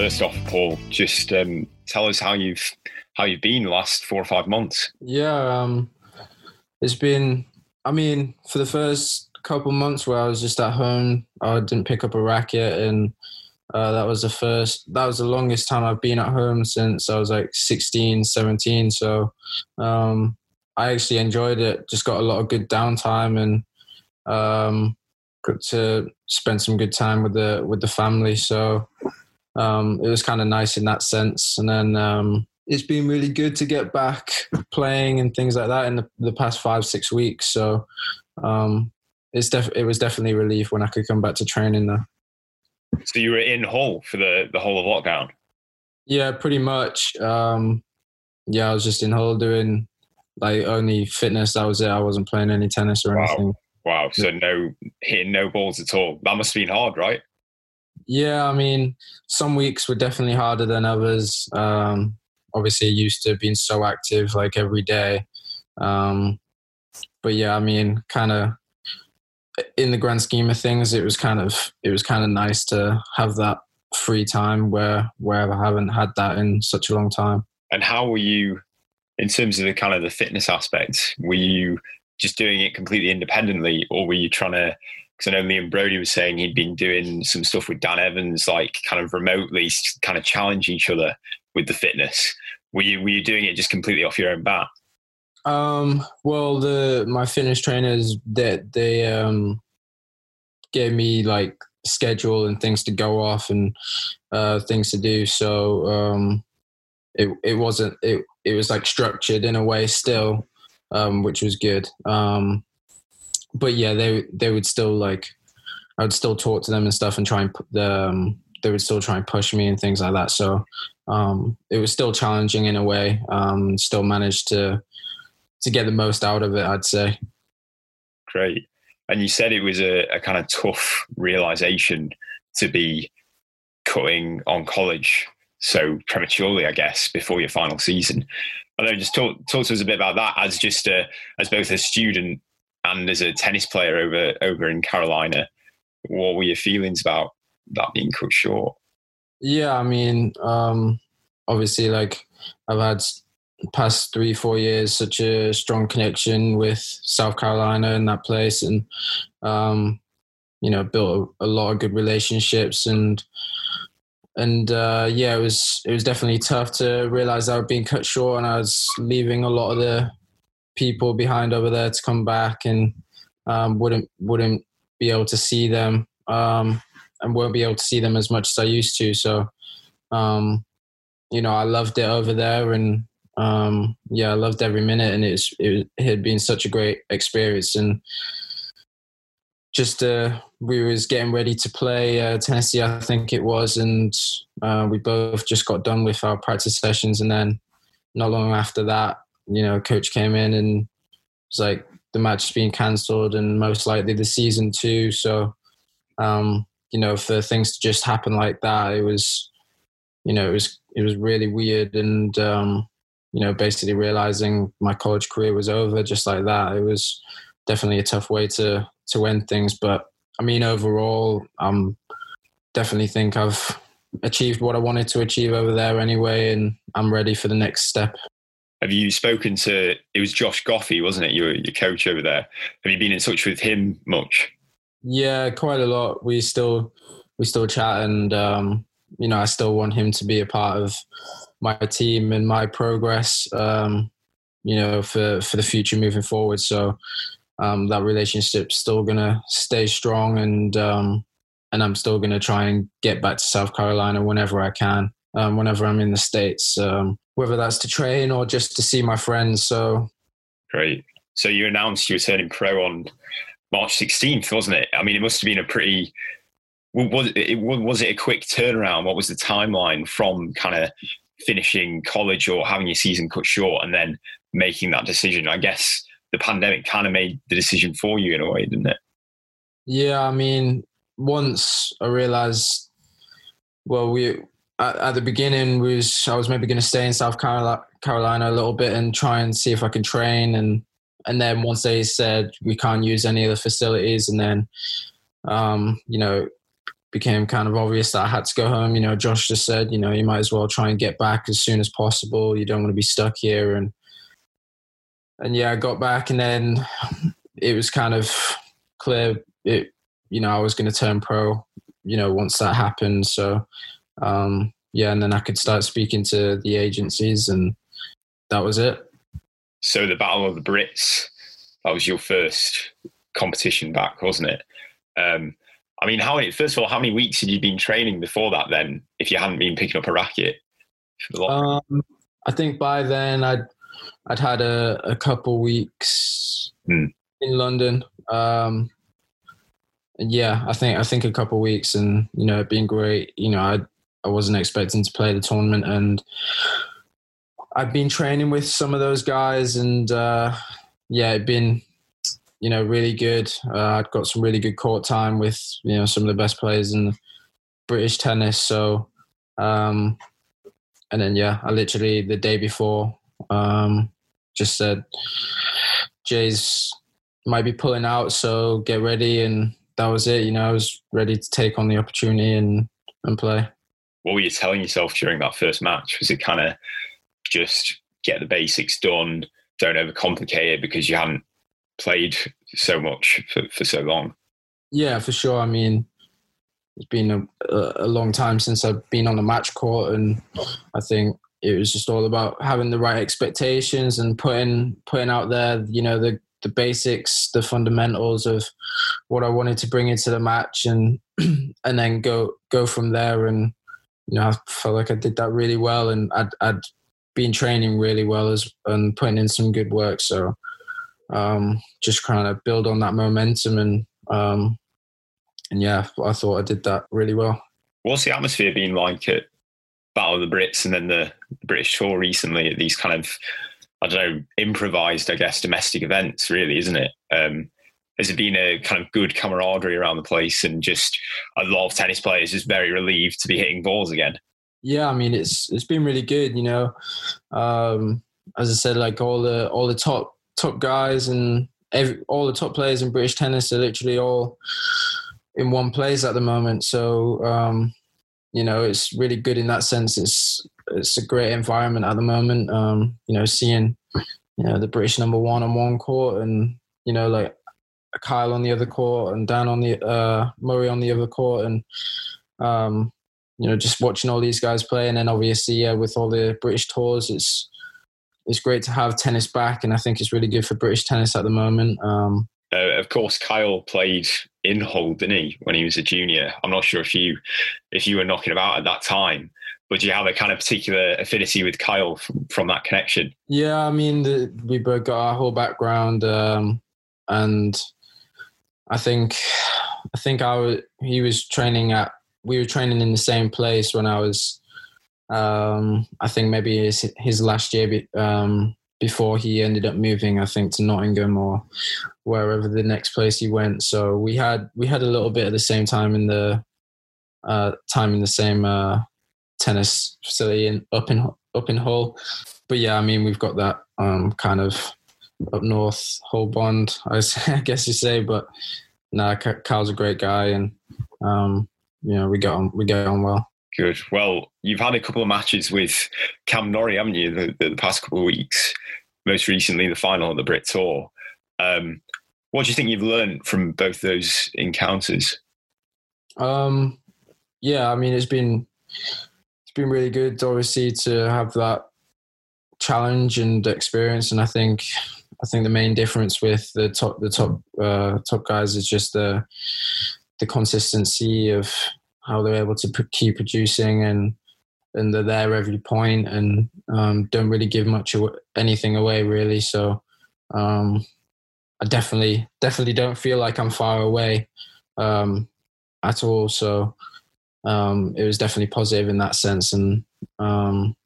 first off, Paul, just um, tell us how you've how you've been the last four or five months. Yeah, um, it's been. I mean, for the first couple months where I was just at home, I didn't pick up a racket, and uh, that was the first. That was the longest time I've been at home since I was like 16, 17. So um, I actually enjoyed it. Just got a lot of good downtime and um, got to spend some good time with the with the family. So um, it was kind of nice in that sense. And then um, it's been really good to get back playing and things like that in the, the past five six weeks. So um, it's def- it was definitely relief when I could come back to training there. So you were in Hull for the the whole of lockdown. Yeah, pretty much. Um, yeah, I was just in Hull doing like only fitness. That was it. I wasn't playing any tennis or Wow. anything. Wow. So no hitting no balls at all. That must have been hard, right? Yeah, I mean, some weeks were definitely harder than others. Um, obviously, used to being so active like every day. Um, but yeah, I mean, kind of in the grand scheme of things, it was kind of it was kind of nice to have that free time where where I haven't had that in such a long time. And how were you in terms of the kind of the fitness aspect? Were you just doing it completely independently, or were you trying to? Because I know me and Brody was saying he'd been doing some stuff with Dan Evans, like kind of remotely, kind of challenge each other with the fitness. Were you were you doing it just completely off your own bat? Um, well, the my fitness trainers that they, um gave me like schedule and things to go off and uh, things to do. So um, it it wasn't it it was like structured in a way still, um, which was good. Um, but yeah, they they would still like I would still talk to them and stuff and try and the um, they would still try and push me and things like that. So um, it was still challenging in a way. Um, still managed to to get the most out of it. I'd say. Great. And you said it was a, a kind of tough realization to be cutting on college so prematurely, I guess, before your final season. I know, just talk, talk to us a bit about that as just a, as both a student and as a tennis player over over in Carolina. What were your feelings about that being cut short? Yeah, I mean, um, obviously, like I've had past three, four years such a strong connection with South Carolina and that place, and um, you know, built a, a lot of good relationships and and uh, yeah, it was it was definitely tough to realize I was being cut short, and I was leaving a lot of the people behind over there to come back, and um, wouldn't wouldn't be able to see them. Um, and won't be able to see them as much as I used to. So, um, you know, I loved it over there, and um, yeah, I loved every minute, and it's it, it had been such a great experience, and just uh, we was getting ready to play uh, Tennessee, I think it was, and uh, we both just got done with our practice sessions, and then not long after that, you know, coach came in and was like, the match is being cancelled, and most likely the season too. So. Um, you know, for things to just happen like that, it was, you know, it was it was really weird, and um, you know, basically realizing my college career was over just like that. It was definitely a tough way to to end things, but I mean, overall, um, definitely think I've achieved what I wanted to achieve over there anyway, and I'm ready for the next step. Have you spoken to? It was Josh Goffi, wasn't it? Your your coach over there. Have you been in touch with him much? Yeah, quite a lot. We still we still chat, and um, you know, I still want him to be a part of my team and my progress. Um, you know, for for the future moving forward. So um, that relationship's still gonna stay strong, and um, and I'm still gonna try and get back to South Carolina whenever I can, um, whenever I'm in the states, um, whether that's to train or just to see my friends. So Great. So you announced you were turning pro on March 16th, wasn't it? I mean, it must have been a pretty. Was it was it a quick turnaround? What was the timeline from kind of finishing college or having your season cut short and then making that decision? I guess the pandemic kind of made the decision for you in a way, didn't it? Yeah, I mean, once I realized, well, we at, at the beginning was I was maybe going to stay in South Carolina, Carolina a little bit and try and see if I can train, and and then once they said we can't use any of the facilities, and then um, you know became kind of obvious that I had to go home. You know, Josh just said, you know, you might as well try and get back as soon as possible. You don't want to be stuck here. And and yeah, I got back, and then it was kind of clear. It you know I was going to turn pro. You know, once that happened, so um, yeah, and then I could start speaking to the agencies, and that was it. So the Battle of the Brits, that was your first competition back, wasn't it? Um, I mean, how many? First of all, how many weeks had you been training before that? Then, if you hadn't been picking up a racket, um, I think by then I'd I'd had a, a couple weeks hmm. in London. Um, yeah, I think I think a couple weeks, and you know, it been great. You know, I I wasn't expecting to play the tournament, and I've been training with some of those guys, and uh, yeah, it's been you know, really good. Uh, I've got some really good court time with, you know, some of the best players in British tennis. So, um, and then, yeah, I literally the day before um, just said, Jay's might be pulling out, so get ready. And that was it. You know, I was ready to take on the opportunity and, and play. What were you telling yourself during that first match? Was it kind of just get the basics done, don't overcomplicate it because you hadn't played so much for, for so long. Yeah, for sure. I mean, it's been a, a long time since I've been on a match court, and I think it was just all about having the right expectations and putting putting out there, you know, the the basics, the fundamentals of what I wanted to bring into the match, and and then go go from there. And you know, I felt like I did that really well, and I'd I'd been training really well as and putting in some good work. So um, just kind of build on that momentum and um, and yeah, I thought I did that really well. What's the atmosphere been like at Battle of the Brits and then the British tour recently at these kind of I don't know improvised I guess domestic events really isn't it? Um, it been a kind of good camaraderie around the place and just a lot of tennis players just very relieved to be hitting balls again? Yeah, I mean it's it's been really good. You know, um, as I said, like all the all the top top guys and every, all the top players in British tennis are literally all in one place at the moment. So um, you know, it's really good in that sense. It's it's a great environment at the moment. Um, you know, seeing you know the British number one on one court and you know like Kyle on the other court and Dan on the uh, Murray on the other court and um, you know just watching all these guys play and then obviously yeah with all the British tours it's it's great to have tennis back, and I think it's really good for British tennis at the moment. Um, uh, of course, Kyle played in Hull, didn't he, when he was a junior? I'm not sure if you if you were knocking about at that time, but do you have a kind of particular affinity with Kyle from, from that connection? Yeah, I mean, the, we both got our Hull background, um, and I think I think I was, he was training at we were training in the same place when I was um, I think maybe his, his last year um, before he ended up moving, I think, to Nottingham or wherever the next place he went. So we had we had a little bit at the same time in the uh, time in the same uh, tennis facility in, up in up in Hull. But yeah, I mean, we've got that um, kind of up north Hull bond, I guess you say. But nah, Kyle's a great guy, and um, you know, we get on we get on well. Good. Well, you've had a couple of matches with Cam Norrie, haven't you, the, the, past couple of weeks? Most recently, the final of the Brit Tour. Um, what do you think you've learned from both those encounters? Um, yeah, I mean, it's been it's been really good, obviously, to have that challenge and experience. And I think I think the main difference with the top the top uh, top guys is just the the consistency of how they're able to keep producing and and they're there every point and um, don't really give much of anything away really. So um, I definitely definitely don't feel like I'm far away um, at all. So um, it was definitely positive in that sense, and um,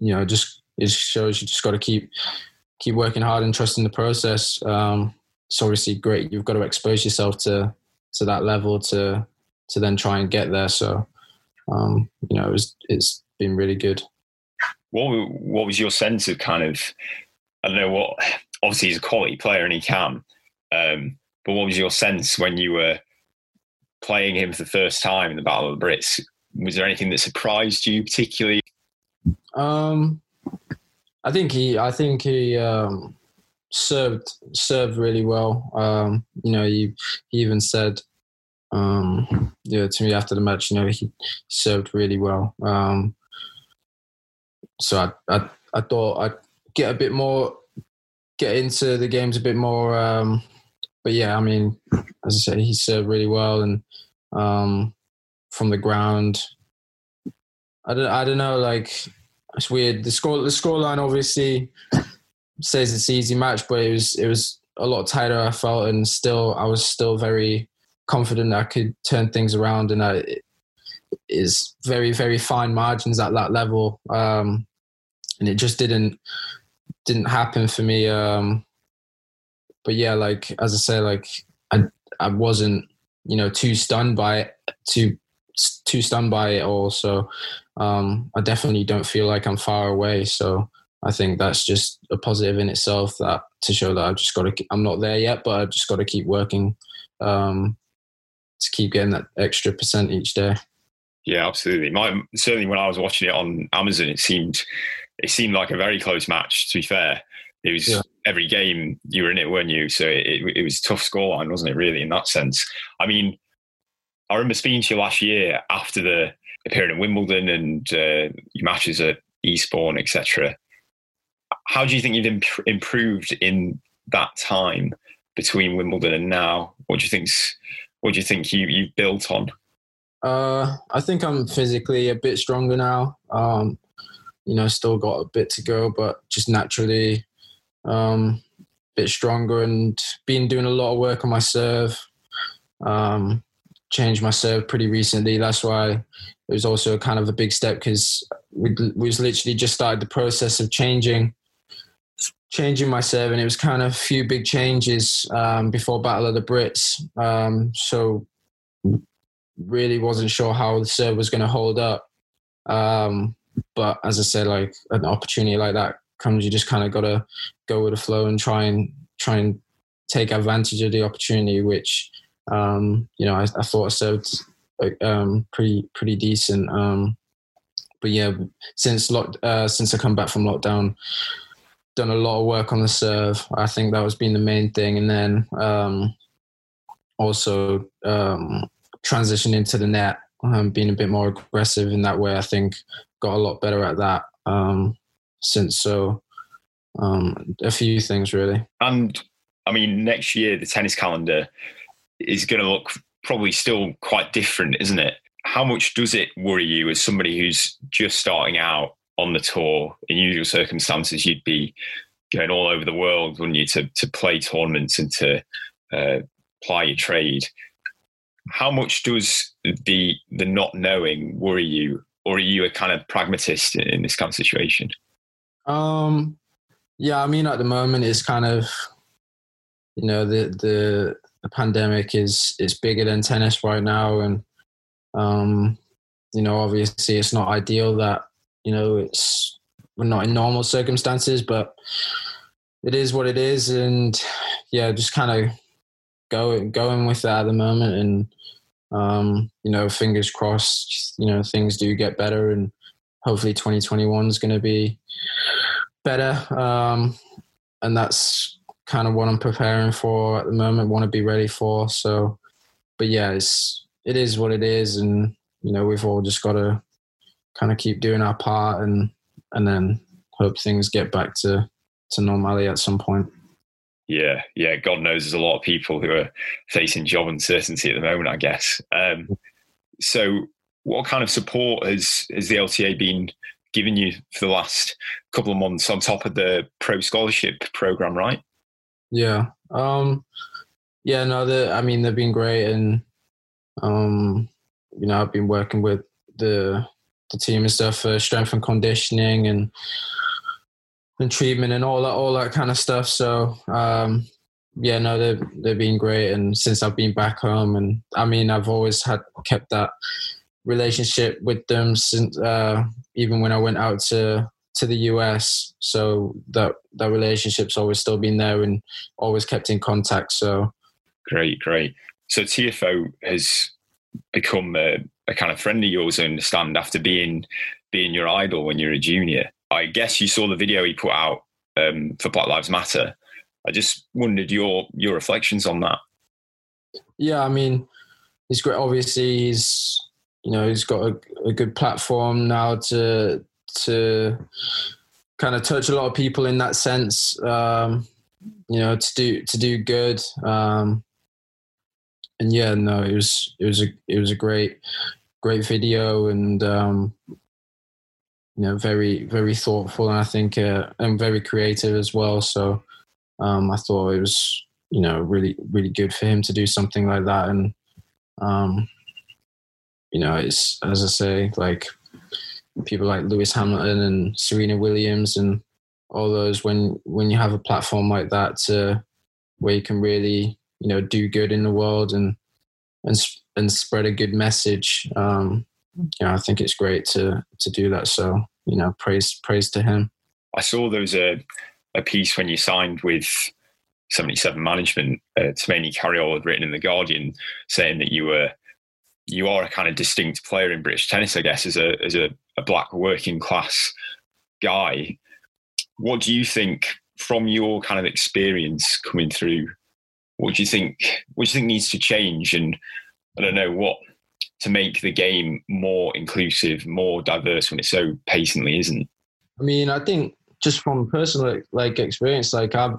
you know, just it shows you just got to keep keep working hard and trusting the process. Um, it's obviously great. You've got to expose yourself to to that level to to then try and get there. So, um, you know, it was, it's been really good. What what was your sense of kind of I don't know what obviously he's a quality player and he can, um, but what was your sense when you were playing him for the first time in the Battle of the Brits, was there anything that surprised you particularly? Um, I think he, I think he um, served served really well. Um, you know, he, he even said, um, yeah, to me after the match, you know, he served really well. Um, so I, I, I thought I'd get a bit more, get into the games a bit more. Um, but yeah, I mean, as I said, he served really well and um, from the ground. I don't, I don't know, like it's weird. The score, the scoreline obviously says it's easy match, but it was, it was a lot tighter. I felt, and still, I was still very confident I could turn things around, and I, it is very, very fine margins at that level. Um, and it just didn't didn't happen for me. Um, but yeah, like as I say, like I I wasn't you know too stunned by it, too too stunned by it all. So um, I definitely don't feel like I'm far away. So I think that's just a positive in itself that to show that I've just got to I'm not there yet, but I've just got to keep working um, to keep getting that extra percent each day. Yeah, absolutely. My certainly when I was watching it on Amazon, it seemed it seemed like a very close match. To be fair, it was yeah. every game you were in it, weren't you? So it, it was tough scoreline, wasn't it? Really, in that sense. I mean, I remember speaking to you last year after the appearing at Wimbledon and uh, your matches at Eastbourne, etc. How do you think you've imp- improved in that time between Wimbledon and now? What do you think's what do you think you you've built on? Uh, I think I'm physically a bit stronger now. Um, you know, still got a bit to go, but just naturally um, a bit stronger and been doing a lot of work on my serve. Um, changed my serve pretty recently. That's why it was also kind of a big step because we, we was literally just started the process of changing changing my serve and it was kind of a few big changes um, before battle of the brits um, so really wasn't sure how the serve was going to hold up um, but as I said, like an opportunity like that comes, you just kind of got to go with the flow and try and try and take advantage of the opportunity, which um, you know I, I thought I served um, pretty pretty decent. Um, but yeah, since lock, uh, since I come back from lockdown, done a lot of work on the serve. I think that was been the main thing, and then um, also um, transition into the net, um, being a bit more aggressive in that way. I think got a lot better at that um, since. So um, a few things really. And I mean, next year the tennis calendar is going to look probably still quite different, isn't it? How much does it worry you as somebody who's just starting out on the tour? In usual circumstances, you'd be going all over the world, wouldn't you, to to play tournaments and to uh, ply your trade. How much does the the not knowing worry you or are you a kind of pragmatist in this kind of situation? Um, yeah, I mean, at the moment, it's kind of, you know, the the the pandemic is is bigger than tennis right now, and um, you know, obviously, it's not ideal that you know it's we're not in normal circumstances, but it is what it is, and yeah, just kind of going going with that at the moment, and um, you know, fingers crossed, you know, things do get better and hopefully 2021 is going to be better. Um, and that's kind of what I'm preparing for at the moment, want to be ready for. So, but yeah, it's, it is what it is. And, you know, we've all just got to kind of keep doing our part and, and then hope things get back to, to normality at some point. Yeah, yeah. God knows there's a lot of people who are facing job uncertainty at the moment. I guess. Um, so, what kind of support has has the LTA been giving you for the last couple of months on top of the pro scholarship program? Right. Yeah. Um, yeah. No. The, I mean, they've been great, and um, you know, I've been working with the the team and stuff for strength and conditioning and and treatment and all that all that kind of stuff. So um, yeah, no, they've they've been great. And since I've been back home, and I mean, I've always had kept that relationship with them since uh, even when I went out to to the US. So that that relationship's always still been there and always kept in contact. So great, great. So TFO has become a, a kind of friend of yours. I understand after being being your idol when you're a junior. I guess you saw the video he put out um, for Black Lives Matter. I just wondered your your reflections on that. Yeah, I mean, he's great. Obviously, he's you know he's got a, a good platform now to to kind of touch a lot of people in that sense. Um, you know, to do to do good. Um, and yeah, no, it was it was a it was a great great video and um, you know very very thoughtful and I think uh, and very creative as well. So um, I thought it was you know really really good for him to do something like that and um, you know it's as I say like people like Lewis Hamilton and Serena Williams and all those when when you have a platform like that to where you can really you know do good in the world and and and spread a good message um you know i think it's great to to do that. So you know praise praise to him. I saw there was a a piece when you signed with 77 management uh, Tumaini Carayol had written in the guardian saying that you were you are a kind of distinct player in british tennis i guess as a as a, a black working class guy what do you think from your kind of experience coming through what do you think? What do you think needs to change? And I don't know what to make the game more inclusive, more diverse when it so patently isn't. I mean, I think just from personal like experience, like I've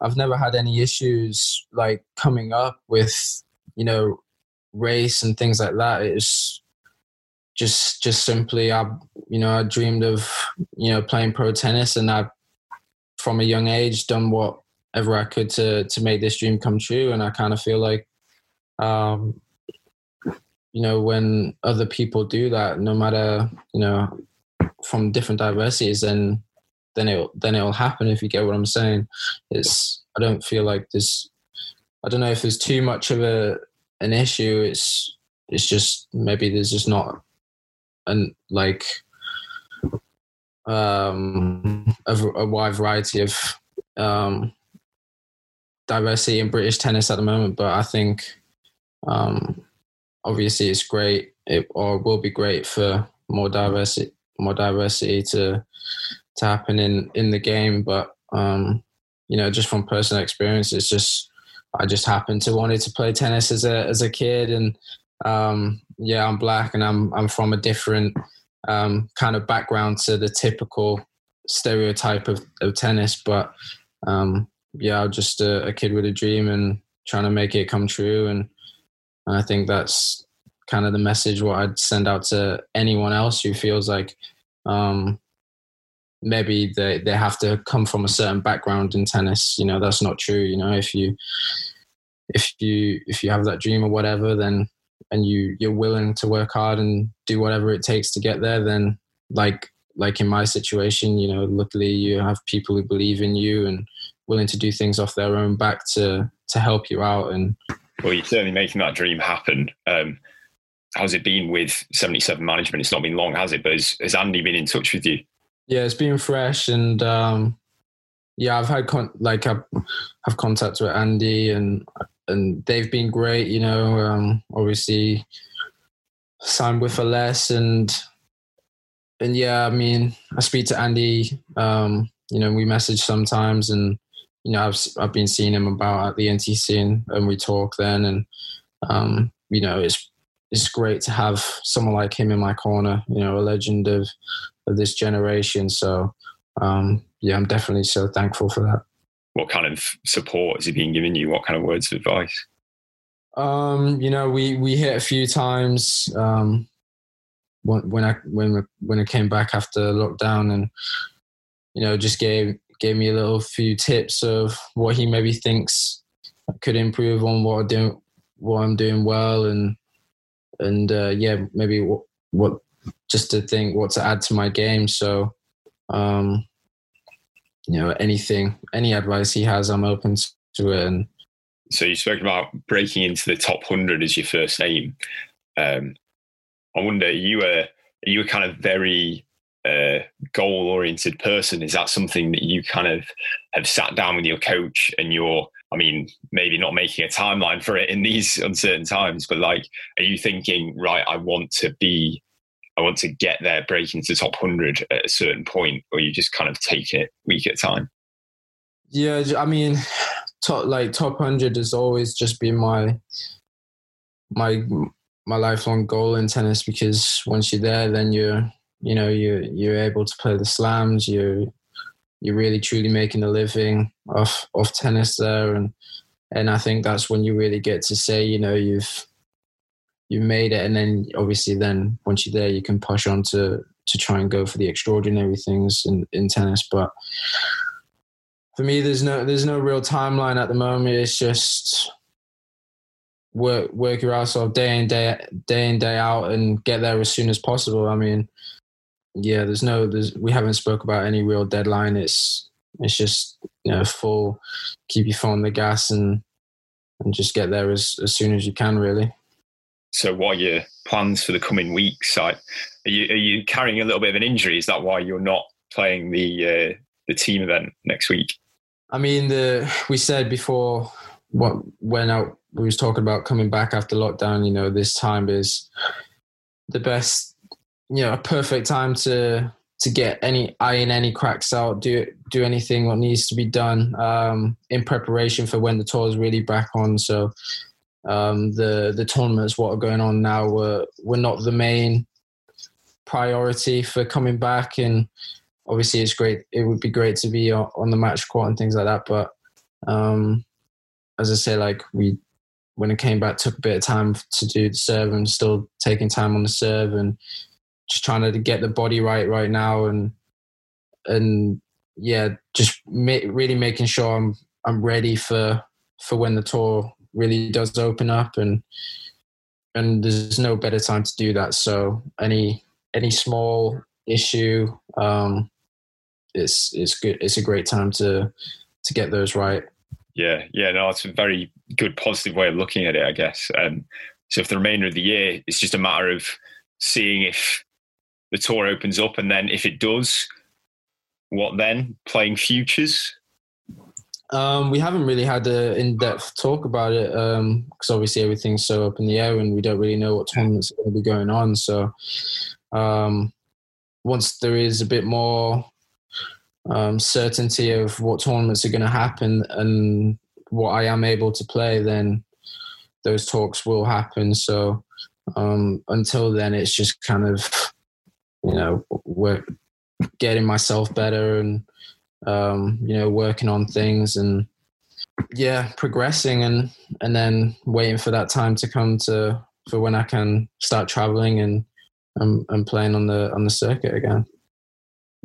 I've never had any issues like coming up with you know race and things like that. It's just just simply I you know I dreamed of you know playing pro tennis and I from a young age done whatever I could to to make this dream come true. And I kind of feel like, um, you know, when other people do that, no matter you know, from different diversities, then then it then it'll happen. If you get what I'm saying, it's I don't feel like this. I don't know if there's too much of a an issue. It's it's just maybe there's just not and like um a, a wide variety of um diversity in British tennis at the moment, but I think um, obviously it's great, it or will be great for more diversity, more diversity to to happen in in the game. But um, you know, just from personal experience, it's just I just happened to wanted to play tennis as a as a kid, and um, yeah, I'm black and I'm I'm from a different um, kind of background to the typical stereotype of, of tennis, but um, yeah, just a, a, kid with a dream and trying to make it come true. And, and I think that's kind of the message what I'd send out to anyone else who feels like um, maybe they, they have to come from a certain background in tennis. You know, that's not true. You know, if you if you if you have that dream or whatever, then and you you're willing to work hard and do whatever it takes to get there, then like like in my situation, you know, luckily you have people who believe in you and willing to do things off their own back to to help you out. And well, you're certainly making that dream happen. Um, how's it been with 77 management? It's not been long, has it? But has, has Andy been in touch with you? Yeah, it's been fresh, and um, yeah, I've had con- like I've, have contact with Andy, and and they've been great. You know, um, obviously signed with less, and and yeah, I mean, I speak to Andy. Um, you know, we message sometimes, and you know, I've I've been seeing him about at the NTC, and, and we talk then, and um, you know, it's it's great to have someone like him in my corner. You know, a legend of of this generation. So um, yeah, I'm definitely so thankful for that. What kind of support has he been giving you? What kind of words of advice? Um, you know, we we hit a few times um, when when I when when I came back after lockdown, and you know, just gave gave me a little few tips of what he maybe thinks I could improve on what I do, what I'm doing well, and and uh, yeah, maybe what what just to think what to add to my game. So, um, you know, anything, any advice he has, I'm open to it. And so you spoke about breaking into the top hundred as your first aim. Um, I wonder, you a are you a kind of very uh, goal oriented person? Is that something that you kind of have sat down with your coach and you're I mean, maybe not making a timeline for it in these uncertain times, but like, are you thinking, right, I want to be, I want to get there, breaking to the top 100 at a certain point, or you just kind of take it week at a time? Yeah, I mean, top like top 100 has always just been my my my lifelong goal in tennis because once you're there, then you're you know you're you're able to play the slams. You're you're really truly making a living off off tennis there, and and I think that's when you really get to say you know you've you made it, and then obviously then once you're there, you can push on to to try and go for the extraordinary things in in tennis, but. For me, there's no there's no real timeline at the moment. It's just work work your ass off day in day day in day out and get there as soon as possible. I mean, yeah, there's no there's we haven't spoke about any real deadline. It's it's just you know full keep your foot on the gas and and just get there as as soon as you can really. So, what are your plans for the coming weeks? are you are you carrying a little bit of an injury? Is that why you're not playing the uh, the team event next week? I mean, the we said before what when out we was talking about coming back after lockdown. You know, this time is the best, you know, a perfect time to to get any iron any cracks out, do do anything what needs to be done um, in preparation for when the tour is really back on. So um, the the tournaments what are going on now were were not the main priority for coming back. And obviously it's great it would be great to be on the match court and things like that. But um, as I say, like we when it came back took a bit of time to do the serve and still taking time on the serve and just trying to get the body right right now. And and yeah just ma- really making sure I'm I'm ready for for when the tour really does open up and and there's no better time to do that so any any small issue um it's it's good it's a great time to to get those right yeah, yeah, no, it's a very good, positive way of looking at it, I guess. Um, so, if the remainder of the year, it's just a matter of seeing if the tour opens up, and then if it does, what then? Playing futures. Um, we haven't really had an in-depth talk about it because um, obviously everything's so up in the air, and we don't really know what tournaments are going to be going on. So, um, once there is a bit more um, certainty of what tournaments are going to happen and what I am able to play, then those talks will happen. So um, until then, it's just kind of you know getting myself better and um, you know working on things and yeah progressing and and then waiting for that time to come to for when I can start traveling and and, and playing on the on the circuit again.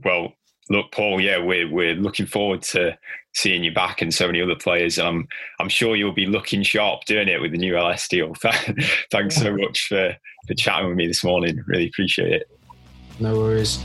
Well, look, Paul, yeah, we're we're looking forward to seeing you back and so many other players. I'm I'm sure you'll be looking sharp doing it with the new LS deal. Thanks so much for for chatting with me this morning. Really appreciate it. No worries.